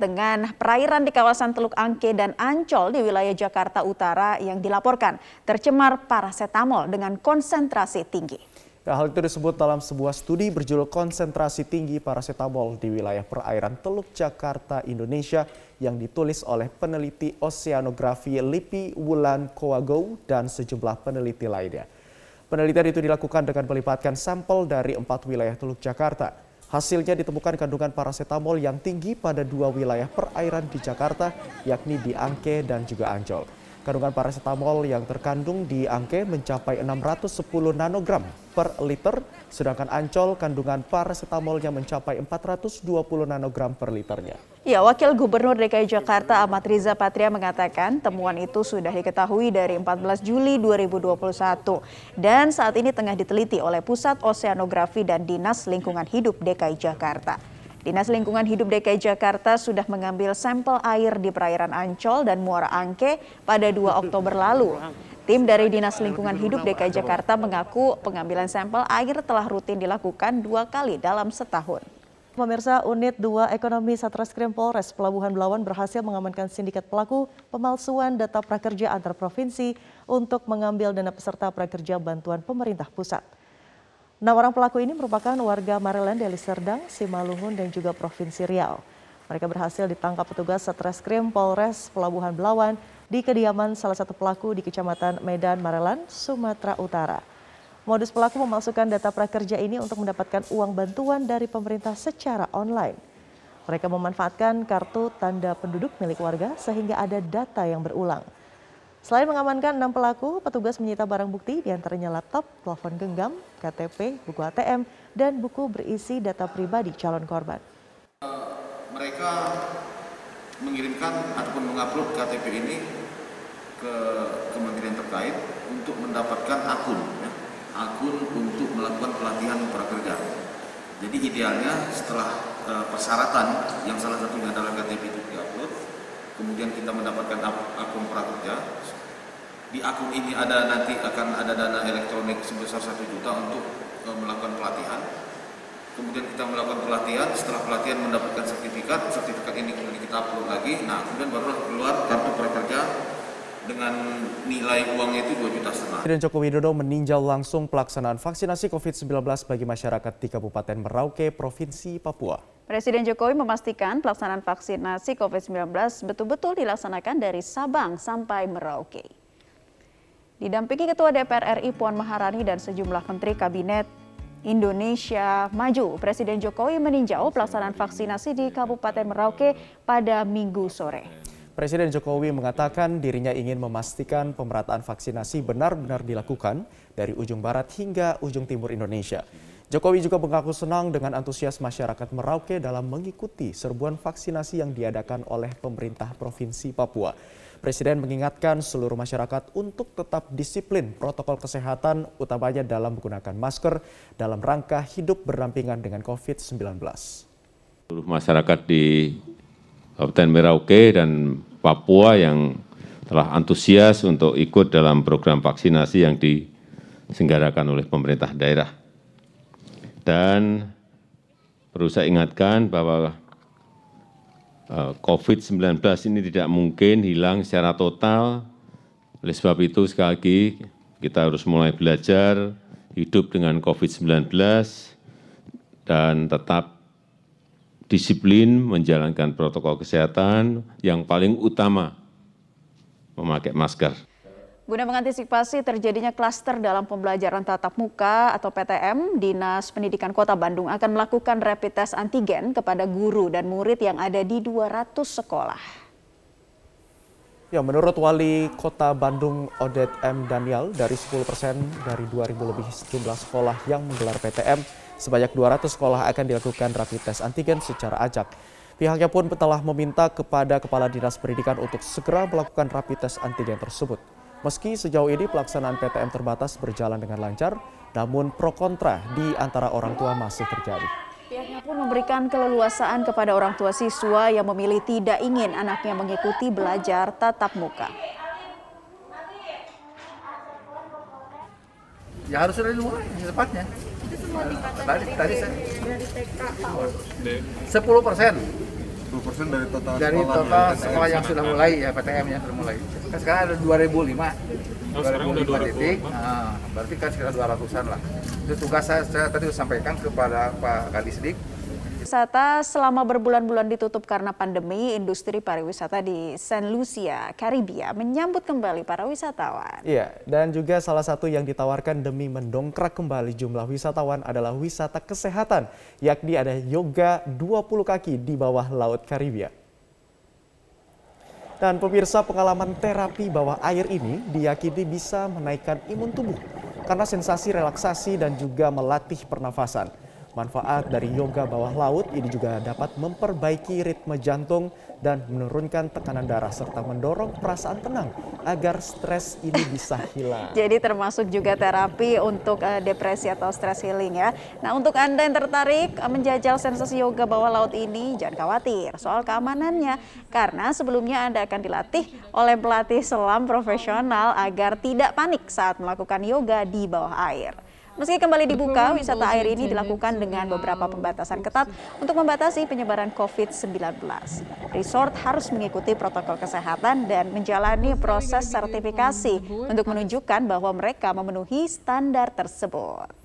dengan perairan di kawasan Teluk Angke dan Ancol di wilayah Jakarta Utara yang dilaporkan tercemar parasetamol dengan konsentrasi tinggi. Ya, hal itu disebut dalam sebuah studi berjudul konsentrasi tinggi parasetamol di wilayah perairan Teluk Jakarta, Indonesia yang ditulis oleh peneliti oseanografi Lipi Wulan Koago dan sejumlah peneliti lainnya. Penelitian itu dilakukan dengan melibatkan sampel dari empat wilayah Teluk Jakarta. Hasilnya ditemukan kandungan parasetamol yang tinggi pada dua wilayah perairan di Jakarta, yakni di Angke dan juga Ancol. Kandungan parasetamol yang terkandung di Angke mencapai 610 nanogram per liter, sedangkan Ancol kandungan parasetamolnya mencapai 420 nanogram per liternya. Ya, Wakil Gubernur DKI Jakarta Ahmad Riza Patria mengatakan temuan itu sudah diketahui dari 14 Juli 2021 dan saat ini tengah diteliti oleh Pusat Oseanografi dan Dinas Lingkungan Hidup DKI Jakarta. Dinas Lingkungan Hidup DKI Jakarta sudah mengambil sampel air di perairan Ancol dan Muara Angke pada 2 Oktober lalu. Tim dari Dinas Lingkungan Hidup DKI Jakarta mengaku pengambilan sampel air telah rutin dilakukan dua kali dalam setahun. Pemirsa Unit 2 Ekonomi Satreskrim Polres Pelabuhan Belawan berhasil mengamankan sindikat pelaku pemalsuan data prakerja antar provinsi untuk mengambil dana peserta prakerja bantuan pemerintah pusat. Enam orang pelaku ini merupakan warga Maryland, Deli Serdang, Simalungun, dan juga Provinsi Riau. Mereka berhasil ditangkap petugas Satreskrim Polres Pelabuhan Belawan di kediaman salah satu pelaku di Kecamatan Medan, Maryland, Sumatera Utara. Modus pelaku memasukkan data prakerja ini untuk mendapatkan uang bantuan dari pemerintah secara online. Mereka memanfaatkan kartu tanda penduduk milik warga sehingga ada data yang berulang. Selain mengamankan enam pelaku, petugas menyita barang bukti di antaranya laptop, telepon genggam, KTP, buku ATM, dan buku berisi data pribadi calon korban. Mereka mengirimkan ataupun mengupload KTP ini ke kementerian terkait untuk mendapatkan akun, ya, akun untuk melakukan pelatihan prakerja. Jadi idealnya setelah uh, persyaratan yang salah satunya adalah KTP itu kemudian kita mendapatkan akun prakerja. Di akun ini ada nanti akan ada dana elektronik sebesar satu juta untuk e, melakukan pelatihan. Kemudian kita melakukan pelatihan, setelah pelatihan mendapatkan sertifikat, sertifikat ini kemudian kita upload lagi. Nah, kemudian baru keluar kartu prakerja dengan nilai uangnya itu 2 juta setengah. Presiden Joko Widodo meninjau langsung pelaksanaan vaksinasi COVID-19 bagi masyarakat di Kabupaten Merauke, Provinsi Papua. Presiden Jokowi memastikan pelaksanaan vaksinasi COVID-19 betul-betul dilaksanakan dari Sabang sampai Merauke. Didampingi Ketua DPR RI Puan Maharani dan sejumlah Menteri Kabinet Indonesia Maju, Presiden Jokowi meninjau pelaksanaan vaksinasi di Kabupaten Merauke pada Minggu sore. Presiden Jokowi mengatakan dirinya ingin memastikan pemerataan vaksinasi benar-benar dilakukan dari ujung barat hingga ujung timur Indonesia. Jokowi juga mengaku senang dengan antusias masyarakat Merauke dalam mengikuti serbuan vaksinasi yang diadakan oleh pemerintah Provinsi Papua. Presiden mengingatkan seluruh masyarakat untuk tetap disiplin protokol kesehatan, utamanya dalam menggunakan masker dalam rangka hidup berdampingan dengan COVID-19. Seluruh masyarakat di Kabupaten Merauke dan Papua yang telah antusias untuk ikut dalam program vaksinasi yang disenggarakan oleh pemerintah daerah. Dan perlu saya ingatkan bahwa Eh, COVID-19 ini tidak mungkin hilang secara total. Oleh sebab itu sekali lagi kita harus mulai belajar hidup dengan COVID-19 dan tetap disiplin menjalankan protokol kesehatan yang paling utama memakai masker. Guna mengantisipasi terjadinya klaster dalam pembelajaran tatap muka atau PTM, Dinas Pendidikan Kota Bandung akan melakukan rapid test antigen kepada guru dan murid yang ada di 200 sekolah. Ya, menurut Wali Kota Bandung Odet M. Daniel, dari 10 persen dari 2.000 lebih jumlah sekolah yang menggelar PTM, sebanyak 200 sekolah akan dilakukan rapid test antigen secara acak. Pihaknya pun telah meminta kepada Kepala Dinas Pendidikan untuk segera melakukan rapid test antigen tersebut. Meski sejauh ini pelaksanaan PTM terbatas berjalan dengan lancar, namun pro kontra di antara orang tua masih terjadi. Pihaknya pun memberikan keleluasaan kepada orang tua siswa yang memilih tidak ingin anaknya mengikuti belajar tatap muka. Ya harus dari luar, secepatnya. Tadi, tadi saya. 10 persen 20% dari total Dari sekolah total PTM. sekolah yang sudah mulai ya PTM yang sudah mulai. Kan sekarang ada 2005. 2005 titik. Nah, berarti kan sekitar 200-an lah. Itu tugas saya, saya tadi sampaikan kepada Pak Kadisdik Wisata selama berbulan-bulan ditutup karena pandemi, industri pariwisata di Saint Lucia, Karibia menyambut kembali para wisatawan. Iya, dan juga salah satu yang ditawarkan demi mendongkrak kembali jumlah wisatawan adalah wisata kesehatan, yakni ada yoga 20 kaki di bawah laut Karibia. Dan pemirsa pengalaman terapi bawah air ini diyakini bisa menaikkan imun tubuh karena sensasi relaksasi dan juga melatih pernafasan. Manfaat dari yoga bawah laut ini juga dapat memperbaiki ritme jantung dan menurunkan tekanan darah serta mendorong perasaan tenang agar stres ini bisa hilang. Jadi termasuk juga terapi untuk uh, depresi atau stress healing ya. Nah untuk Anda yang tertarik uh, menjajal sensasi yoga bawah laut ini jangan khawatir soal keamanannya. Karena sebelumnya Anda akan dilatih oleh pelatih selam profesional agar tidak panik saat melakukan yoga di bawah air. Meski kembali dibuka, wisata air ini dilakukan dengan beberapa pembatasan ketat untuk membatasi penyebaran COVID-19. Resort harus mengikuti protokol kesehatan dan menjalani proses sertifikasi untuk menunjukkan bahwa mereka memenuhi standar tersebut.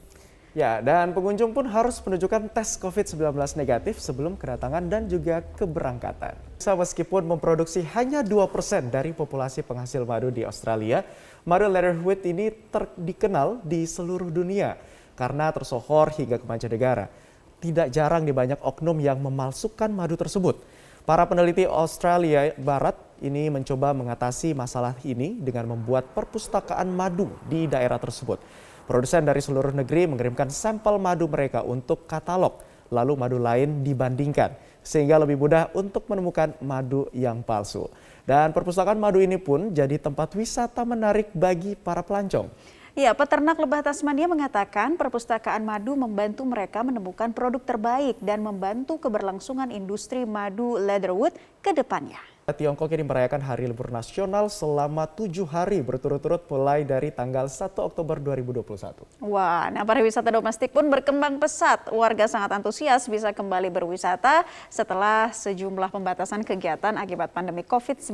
Ya, dan pengunjung pun harus menunjukkan tes COVID-19 negatif sebelum kedatangan dan juga keberangkatan. Meskipun memproduksi hanya 2% dari populasi penghasil madu di Australia, madu leatherwood ini terdikenal di seluruh dunia karena tersohor hingga ke mancanegara. Tidak jarang di banyak oknum yang memalsukan madu tersebut. Para peneliti Australia Barat ini mencoba mengatasi masalah ini dengan membuat perpustakaan madu di daerah tersebut. Produsen dari seluruh negeri mengirimkan sampel madu mereka untuk katalog, lalu madu lain dibandingkan, sehingga lebih mudah untuk menemukan madu yang palsu. Dan perpustakaan madu ini pun jadi tempat wisata menarik bagi para pelancong. Ya, peternak lebah Tasmania mengatakan perpustakaan madu membantu mereka menemukan produk terbaik dan membantu keberlangsungan industri madu leatherwood ke depannya. Tiongkok ini merayakan Hari Libur Nasional selama tujuh hari berturut-turut mulai dari tanggal 1 Oktober 2021. Wah, nah pariwisata domestik pun berkembang pesat. Warga sangat antusias bisa kembali berwisata setelah sejumlah pembatasan kegiatan akibat pandemi COVID-19.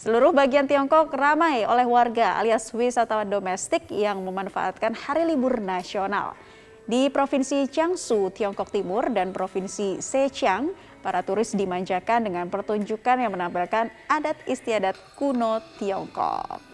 Seluruh bagian Tiongkok ramai oleh warga alias wisatawan domestik yang memanfaatkan Hari Libur Nasional. Di Provinsi Jiangsu, Tiongkok Timur dan Provinsi Zhejiang, Para turis dimanjakan dengan pertunjukan yang menampilkan adat istiadat kuno Tiongkok.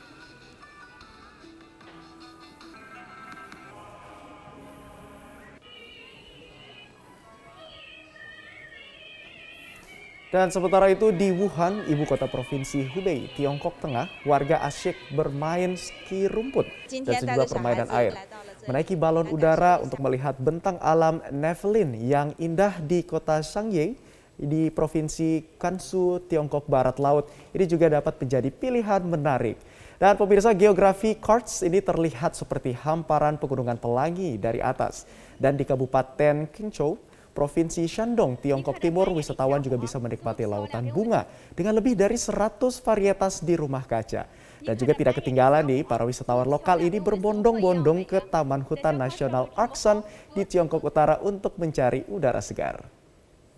Dan sementara itu di Wuhan, ibu kota provinsi Hubei, Tiongkok Tengah, warga asyik bermain ski rumput dan sejumlah permainan air. Menaiki balon udara untuk melihat bentang alam Nevelin yang indah di kota Shangyei di Provinsi Kansu, Tiongkok Barat Laut. Ini juga dapat menjadi pilihan menarik. Dan pemirsa geografi Karts ini terlihat seperti hamparan pegunungan pelangi dari atas. Dan di Kabupaten Qingzhou, Provinsi Shandong, Tiongkok Timur, wisatawan juga bisa menikmati lautan bunga dengan lebih dari 100 varietas di rumah kaca. Dan juga tidak ketinggalan nih, para wisatawan lokal ini berbondong-bondong ke Taman Hutan Nasional Arksan di Tiongkok Utara untuk mencari udara segar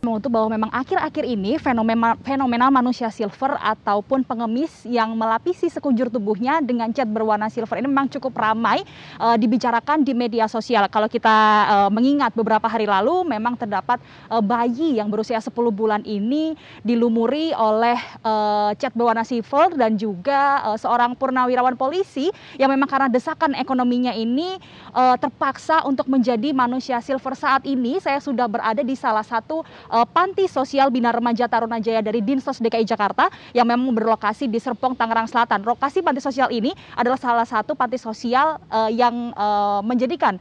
untuk bahwa memang akhir-akhir ini fenomena, fenomena manusia silver ataupun pengemis yang melapisi sekujur tubuhnya dengan cat berwarna silver ini memang cukup ramai uh, dibicarakan di media sosial. Kalau kita uh, mengingat beberapa hari lalu memang terdapat uh, bayi yang berusia 10 bulan ini dilumuri oleh uh, cat berwarna silver dan juga uh, seorang purnawirawan polisi yang memang karena desakan ekonominya ini uh, terpaksa untuk menjadi manusia silver saat ini saya sudah berada di salah satu panti sosial Bina Remaja Tarunajaya dari Dinsos DKI Jakarta yang memang berlokasi di Serpong, Tangerang Selatan. Lokasi panti sosial ini adalah salah satu panti sosial uh, yang uh, menjadikan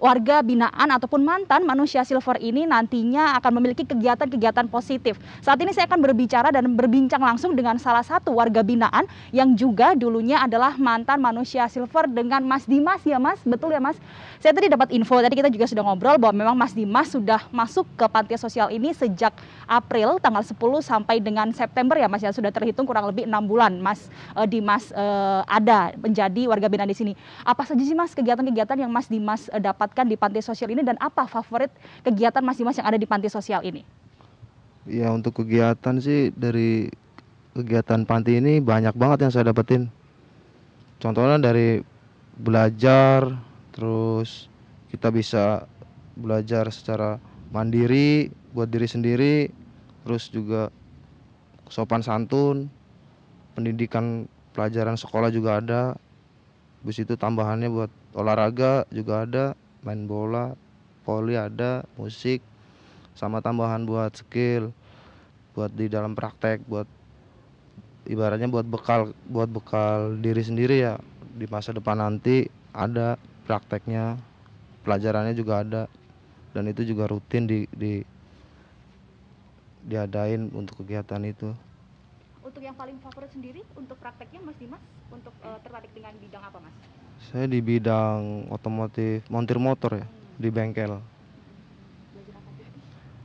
warga binaan ataupun mantan manusia silver ini nantinya akan memiliki kegiatan-kegiatan positif. Saat ini saya akan berbicara dan berbincang langsung dengan salah satu warga binaan yang juga dulunya adalah mantan manusia silver dengan Mas Dimas ya Mas, betul ya Mas? Saya tadi dapat info, tadi kita juga sudah ngobrol bahwa memang Mas Dimas sudah masuk ke panti sosial ini sejak April tanggal 10 sampai dengan September ya Mas ya, sudah terhitung kurang lebih enam bulan Mas uh, Dimas uh, ada menjadi warga binaan di sini. Apa saja sih Mas kegiatan-kegiatan yang Mas Dimas uh, dapat dapatkan di panti sosial ini dan apa favorit kegiatan Mas Dimas yang ada di panti sosial ini? Ya untuk kegiatan sih dari kegiatan panti ini banyak banget yang saya dapetin. Contohnya dari belajar, terus kita bisa belajar secara mandiri buat diri sendiri, terus juga sopan santun, pendidikan pelajaran sekolah juga ada. Habis itu tambahannya buat olahraga juga ada, main bola, voli ada, musik, sama tambahan buat skill buat di dalam praktek buat ibaratnya buat bekal buat bekal diri sendiri ya di masa depan nanti ada prakteknya pelajarannya juga ada. Dan itu juga rutin di, di diadain untuk kegiatan itu. Untuk yang paling favorit sendiri untuk prakteknya Mas Dimas? Untuk uh, tertarik dengan bidang apa Mas? Saya di bidang otomotif montir motor ya di bengkel.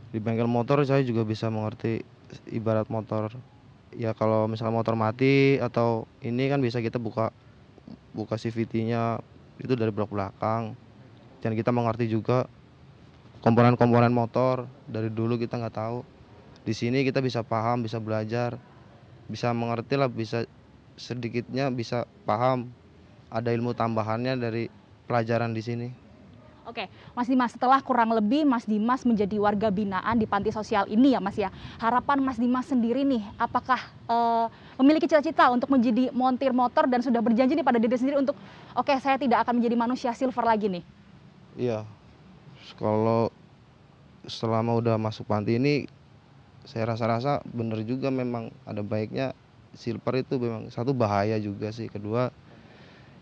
Di bengkel motor saya juga bisa mengerti ibarat motor. Ya kalau misalnya motor mati atau ini kan bisa kita buka buka CVT-nya itu dari blok belakang. Dan kita mengerti juga komponen-komponen motor. Dari dulu kita nggak tahu. Di sini kita bisa paham bisa belajar bisa mengerti lah bisa sedikitnya bisa paham. Ada ilmu tambahannya dari pelajaran di sini. Oke, Mas Dimas, setelah kurang lebih Mas Dimas menjadi warga binaan di panti sosial ini ya Mas ya, harapan Mas Dimas sendiri nih, apakah uh, memiliki cita-cita untuk menjadi montir motor dan sudah berjanji nih pada diri sendiri untuk, oke okay, saya tidak akan menjadi manusia silver lagi nih? Iya, kalau selama udah masuk panti ini, saya rasa-rasa bener juga memang ada baiknya silver itu memang satu bahaya juga sih, kedua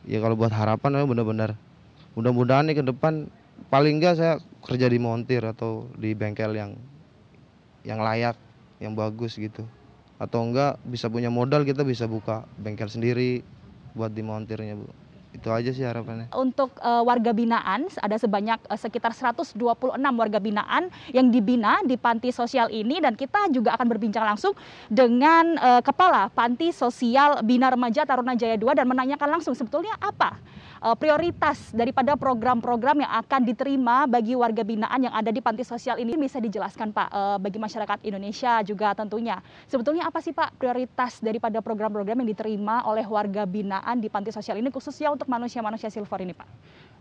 ya kalau buat harapan benar-benar mudah-mudahan nih ke depan paling enggak saya kerja di montir atau di bengkel yang yang layak yang bagus gitu atau enggak bisa punya modal kita bisa buka bengkel sendiri buat dimontirnya bu itu aja sih harapannya. Untuk uh, warga binaan ada sebanyak uh, sekitar 126 warga binaan yang dibina di panti sosial ini dan kita juga akan berbincang langsung dengan uh, kepala panti sosial Bina Remaja Taruna Jaya 2 dan menanyakan langsung sebetulnya apa prioritas daripada program-program yang akan diterima bagi warga binaan yang ada di panti sosial ini bisa dijelaskan Pak uh, bagi masyarakat Indonesia juga tentunya. Sebetulnya apa sih Pak prioritas daripada program-program yang diterima oleh warga binaan di panti sosial ini khususnya untuk manusia-manusia silver ini Pak?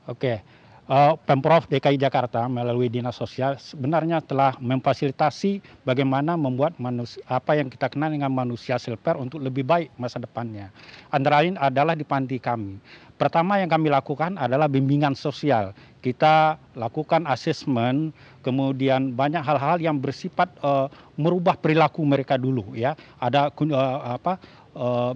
Oke. Uh, Pemprov DKI Jakarta melalui Dinas Sosial sebenarnya telah memfasilitasi bagaimana membuat manusia, apa yang kita kenal dengan manusia silver untuk lebih baik masa depannya. Antara lain adalah di panti kami. Pertama yang kami lakukan adalah bimbingan sosial. Kita lakukan asesmen, kemudian banyak hal-hal yang bersifat uh, merubah perilaku mereka dulu ya. Ada uh, apa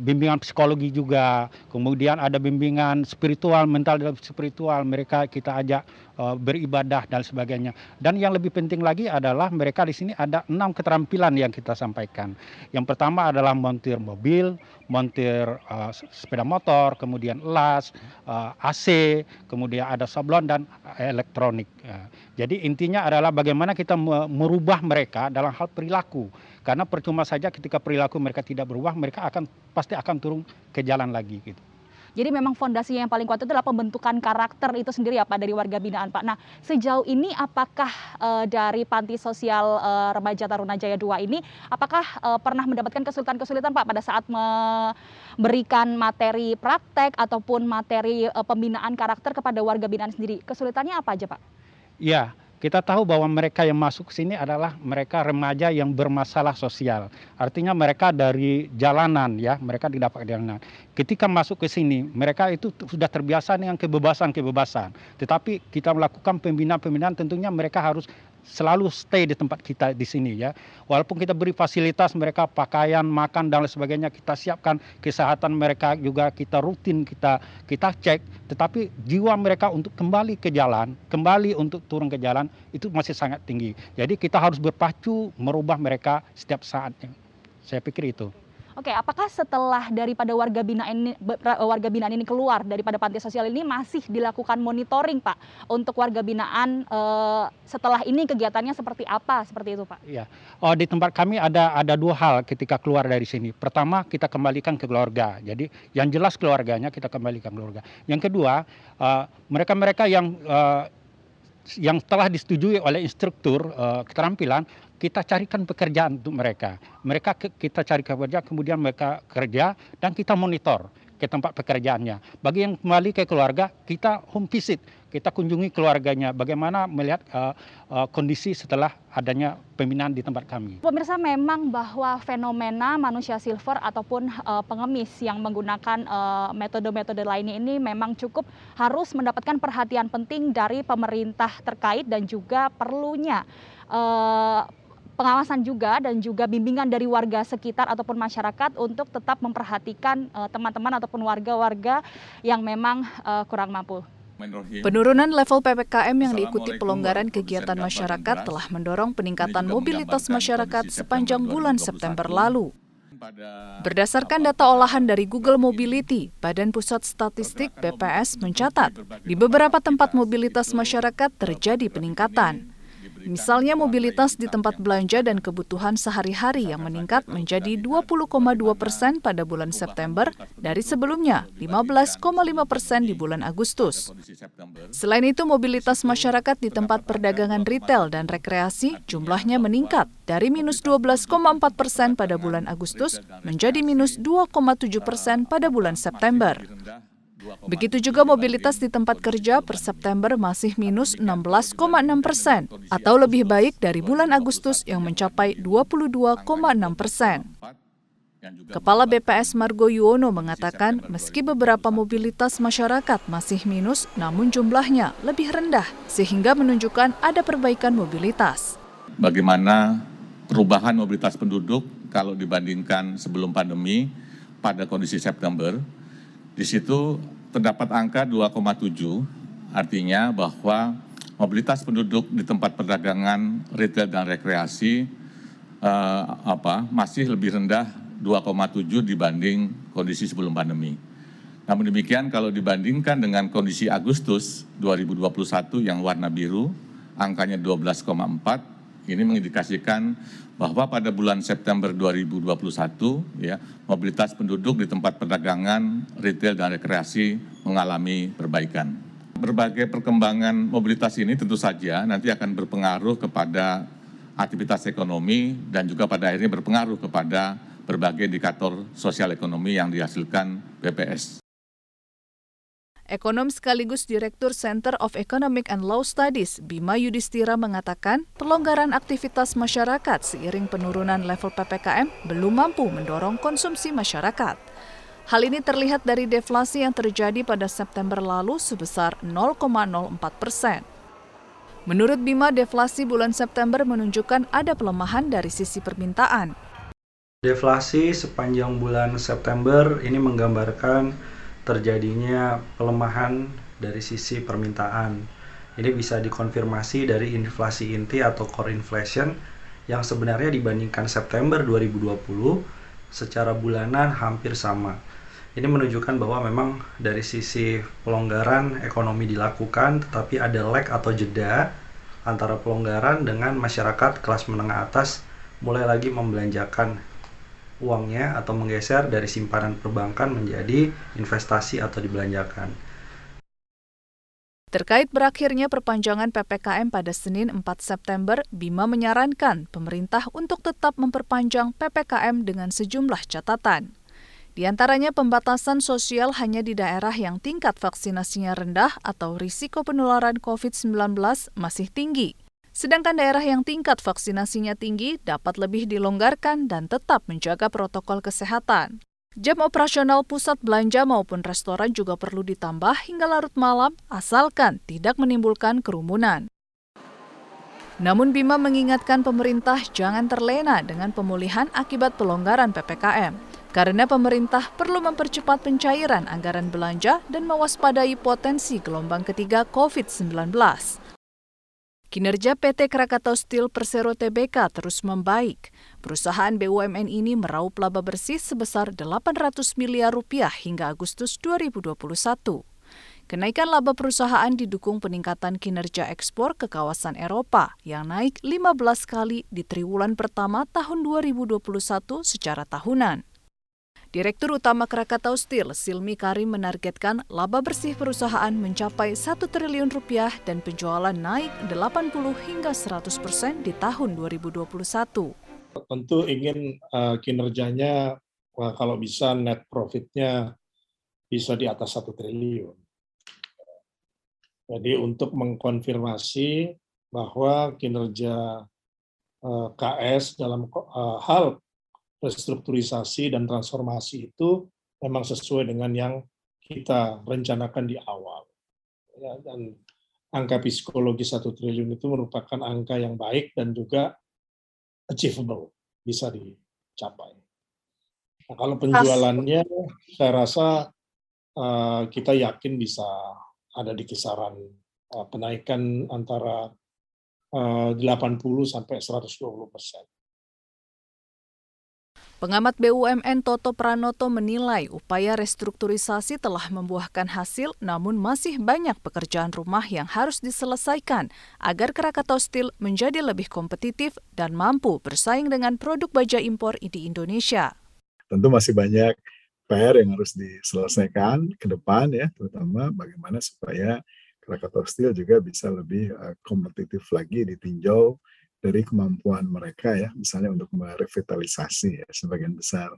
bimbingan psikologi juga, kemudian ada bimbingan spiritual, mental dan spiritual. Mereka kita ajak beribadah dan sebagainya. Dan yang lebih penting lagi adalah mereka di sini ada enam keterampilan yang kita sampaikan. Yang pertama adalah montir mobil, montir uh, sepeda motor, kemudian las, uh, eh, AC, kemudian ada sablon dan elektronik. Uh, jadi intinya adalah bagaimana kita merubah mereka dalam hal perilaku. Karena percuma saja ketika perilaku mereka tidak berubah, mereka akan pasti akan turun ke jalan lagi gitu. Jadi memang fondasinya yang paling kuat itu adalah pembentukan karakter itu sendiri ya Pak dari warga binaan Pak. Nah sejauh ini apakah uh, dari panti sosial uh, remaja Taruna Jaya 2 ini apakah uh, pernah mendapatkan kesulitan-kesulitan Pak pada saat memberikan materi praktek ataupun materi uh, pembinaan karakter kepada warga binaan sendiri? Kesulitannya apa aja Pak? Ya, kita tahu bahwa mereka yang masuk sini adalah mereka remaja yang bermasalah sosial. Artinya mereka dari jalanan ya, mereka tidak pakai jalanan. Ketika masuk ke sini, mereka itu sudah terbiasa dengan kebebasan-kebebasan. Tetapi kita melakukan pembinaan-pembinaan tentunya mereka harus selalu stay di tempat kita di sini ya. Walaupun kita beri fasilitas mereka pakaian, makan dan lain sebagainya, kita siapkan kesehatan mereka juga kita rutin kita kita cek, tetapi jiwa mereka untuk kembali ke jalan, kembali untuk turun ke jalan itu masih sangat tinggi. Jadi kita harus berpacu merubah mereka setiap saatnya. Saya pikir itu. Oke, apakah setelah daripada warga binaan ini warga binaan ini keluar daripada panti sosial ini masih dilakukan monitoring, Pak, untuk warga binaan uh, setelah ini kegiatannya seperti apa? Seperti itu, Pak? Iya. Oh, di tempat kami ada ada dua hal ketika keluar dari sini. Pertama, kita kembalikan ke keluarga. Jadi yang jelas keluarganya kita kembalikan keluarga. Yang kedua, eh, mereka-mereka yang uh, yang telah disetujui oleh instruktur uh, keterampilan kita carikan pekerjaan untuk mereka. Mereka kita cari kerja, kemudian mereka kerja dan kita monitor ke tempat pekerjaannya. Bagi yang kembali ke keluarga, kita home visit, kita kunjungi keluarganya, bagaimana melihat uh, uh, kondisi setelah adanya pembinaan di tempat kami. Pemirsa memang bahwa fenomena manusia silver ataupun uh, pengemis yang menggunakan metode-metode uh, lainnya ini memang cukup harus mendapatkan perhatian penting dari pemerintah terkait dan juga perlunya uh, pengawasan juga dan juga bimbingan dari warga sekitar ataupun masyarakat untuk tetap memperhatikan eh, teman-teman uh, ataupun warga-warga yang memang uh, kurang mampu. Penurunan level PPKM yang diikuti pelonggaran kegiatan masyarakat telah mendorong peningkatan mobilitas masyarakat sepanjang bulan September lalu. Berdasarkan data olahan dari Google Mobility, Badan Pusat Statistik BPS mencatat di beberapa tempat mobilitas masyarakat terjadi peningkatan. Misalnya mobilitas di tempat belanja dan kebutuhan sehari-hari yang meningkat menjadi 20,2 persen pada bulan September dari sebelumnya 15,5 persen di bulan Agustus. Selain itu, mobilitas masyarakat di tempat perdagangan retail dan rekreasi jumlahnya meningkat dari minus 12,4 persen pada bulan Agustus menjadi minus 2,7 persen pada bulan September. Begitu juga mobilitas di tempat kerja per September masih minus 16,6 persen, atau lebih baik dari bulan Agustus yang mencapai 22,6 persen. Kepala BPS Margo Yuwono mengatakan meski beberapa mobilitas masyarakat masih minus, namun jumlahnya lebih rendah sehingga menunjukkan ada perbaikan mobilitas. Bagaimana perubahan mobilitas penduduk kalau dibandingkan sebelum pandemi pada kondisi September, di situ terdapat angka 2,7, artinya bahwa mobilitas penduduk di tempat perdagangan, retail dan rekreasi eh, apa, masih lebih rendah 2,7 dibanding kondisi sebelum pandemi. Namun demikian kalau dibandingkan dengan kondisi Agustus 2021 yang warna biru, angkanya 12,4, ini mengindikasikan bahwa pada bulan September 2021 ya mobilitas penduduk di tempat perdagangan, retail dan rekreasi mengalami perbaikan. Berbagai perkembangan mobilitas ini tentu saja nanti akan berpengaruh kepada aktivitas ekonomi dan juga pada akhirnya berpengaruh kepada berbagai indikator sosial ekonomi yang dihasilkan BPS. Ekonom sekaligus Direktur Center of Economic and Law Studies, Bima Yudhistira mengatakan pelonggaran aktivitas masyarakat seiring penurunan level PPKM belum mampu mendorong konsumsi masyarakat. Hal ini terlihat dari deflasi yang terjadi pada September lalu sebesar 0,04 persen. Menurut Bima, deflasi bulan September menunjukkan ada pelemahan dari sisi permintaan. Deflasi sepanjang bulan September ini menggambarkan terjadinya pelemahan dari sisi permintaan. Ini bisa dikonfirmasi dari inflasi inti atau core inflation yang sebenarnya dibandingkan September 2020 secara bulanan hampir sama. Ini menunjukkan bahwa memang dari sisi pelonggaran ekonomi dilakukan tetapi ada lag atau jeda antara pelonggaran dengan masyarakat kelas menengah atas mulai lagi membelanjakan uangnya atau menggeser dari simpanan perbankan menjadi investasi atau dibelanjakan. Terkait berakhirnya perpanjangan PPKM pada Senin 4 September, Bima menyarankan pemerintah untuk tetap memperpanjang PPKM dengan sejumlah catatan. Di antaranya pembatasan sosial hanya di daerah yang tingkat vaksinasinya rendah atau risiko penularan COVID-19 masih tinggi Sedangkan daerah yang tingkat vaksinasinya tinggi dapat lebih dilonggarkan dan tetap menjaga protokol kesehatan. Jam operasional pusat belanja maupun restoran juga perlu ditambah hingga larut malam asalkan tidak menimbulkan kerumunan. Namun Bima mengingatkan pemerintah jangan terlena dengan pemulihan akibat pelonggaran PPKM, karena pemerintah perlu mempercepat pencairan anggaran belanja dan mewaspadai potensi gelombang ketiga COVID-19. Kinerja PT Krakatau Steel Persero Tbk terus membaik. Perusahaan BUMN ini meraup laba bersih sebesar 800 miliar rupiah hingga Agustus 2021. Kenaikan laba perusahaan didukung peningkatan kinerja ekspor ke kawasan Eropa yang naik 15 kali di triwulan pertama tahun 2021 secara tahunan. Direktur Utama Krakatau Steel, Silmi Karim menargetkan laba bersih perusahaan mencapai 1 triliun rupiah dan penjualan naik 80 hingga 100 persen di tahun 2021. Tentu ingin uh, kinerjanya uh, kalau bisa net profitnya bisa di atas 1 triliun. Jadi untuk mengkonfirmasi bahwa kinerja uh, eh, KS dalam uh, hal restrukturisasi dan transformasi itu memang sesuai dengan yang kita rencanakan di awal. Ya, dan angka psikologi satu triliun itu merupakan angka yang baik dan juga achievable, bisa dicapai. Nah, kalau penjualannya, saya rasa uh, kita yakin bisa ada di kisaran uh, penaikan antara uh, 80 sampai 120 persen. Pengamat BUMN Toto Pranoto menilai upaya restrukturisasi telah membuahkan hasil, namun masih banyak pekerjaan rumah yang harus diselesaikan agar Krakatau Steel menjadi lebih kompetitif dan mampu bersaing dengan produk baja impor di Indonesia. Tentu masih banyak PR yang harus diselesaikan ke depan ya, terutama bagaimana supaya Krakatau Steel juga bisa lebih uh, kompetitif lagi ditinjau dari kemampuan mereka ya, misalnya untuk merevitalisasi ya, sebagian besar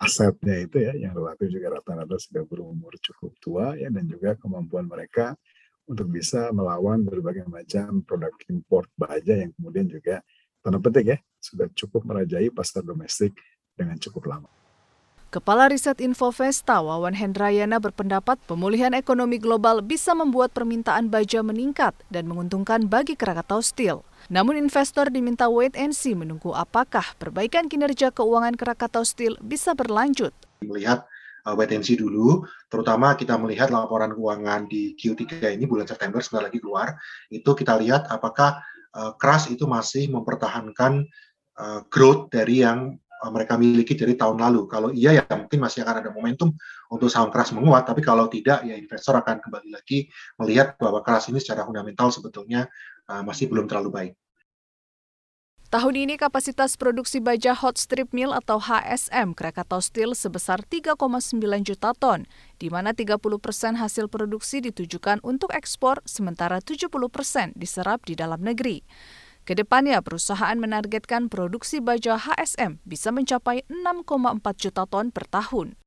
asetnya itu ya, yang relatif juga rata-rata sudah berumur cukup tua ya, dan juga kemampuan mereka untuk bisa melawan berbagai macam produk import baja yang kemudian juga tanda petik ya, sudah cukup merajai pasar domestik dengan cukup lama. Kepala Riset Infovesta Wawan Hendrayana berpendapat pemulihan ekonomi global bisa membuat permintaan baja meningkat dan menguntungkan bagi Krakatau Steel. Namun investor diminta wait and see menunggu apakah perbaikan kinerja keuangan Krakatau Steel bisa berlanjut. Melihat uh, wait and see dulu, terutama kita melihat laporan keuangan di Q3 ini bulan September sebentar lagi keluar, itu kita lihat apakah uh, itu masih mempertahankan uh, growth dari yang mereka miliki dari tahun lalu. Kalau iya ya mungkin masih akan ada momentum untuk saham keras menguat, tapi kalau tidak ya investor akan kembali lagi melihat bahwa keras ini secara fundamental sebetulnya uh, masih belum terlalu baik. Tahun ini kapasitas produksi baja hot strip mill atau HSM Krakatau Steel sebesar 3,9 juta ton, di mana 30 persen hasil produksi ditujukan untuk ekspor, sementara 70 persen diserap di dalam negeri. Ke depannya, perusahaan menargetkan produksi baja HSM bisa mencapai 6,4 juta ton per tahun.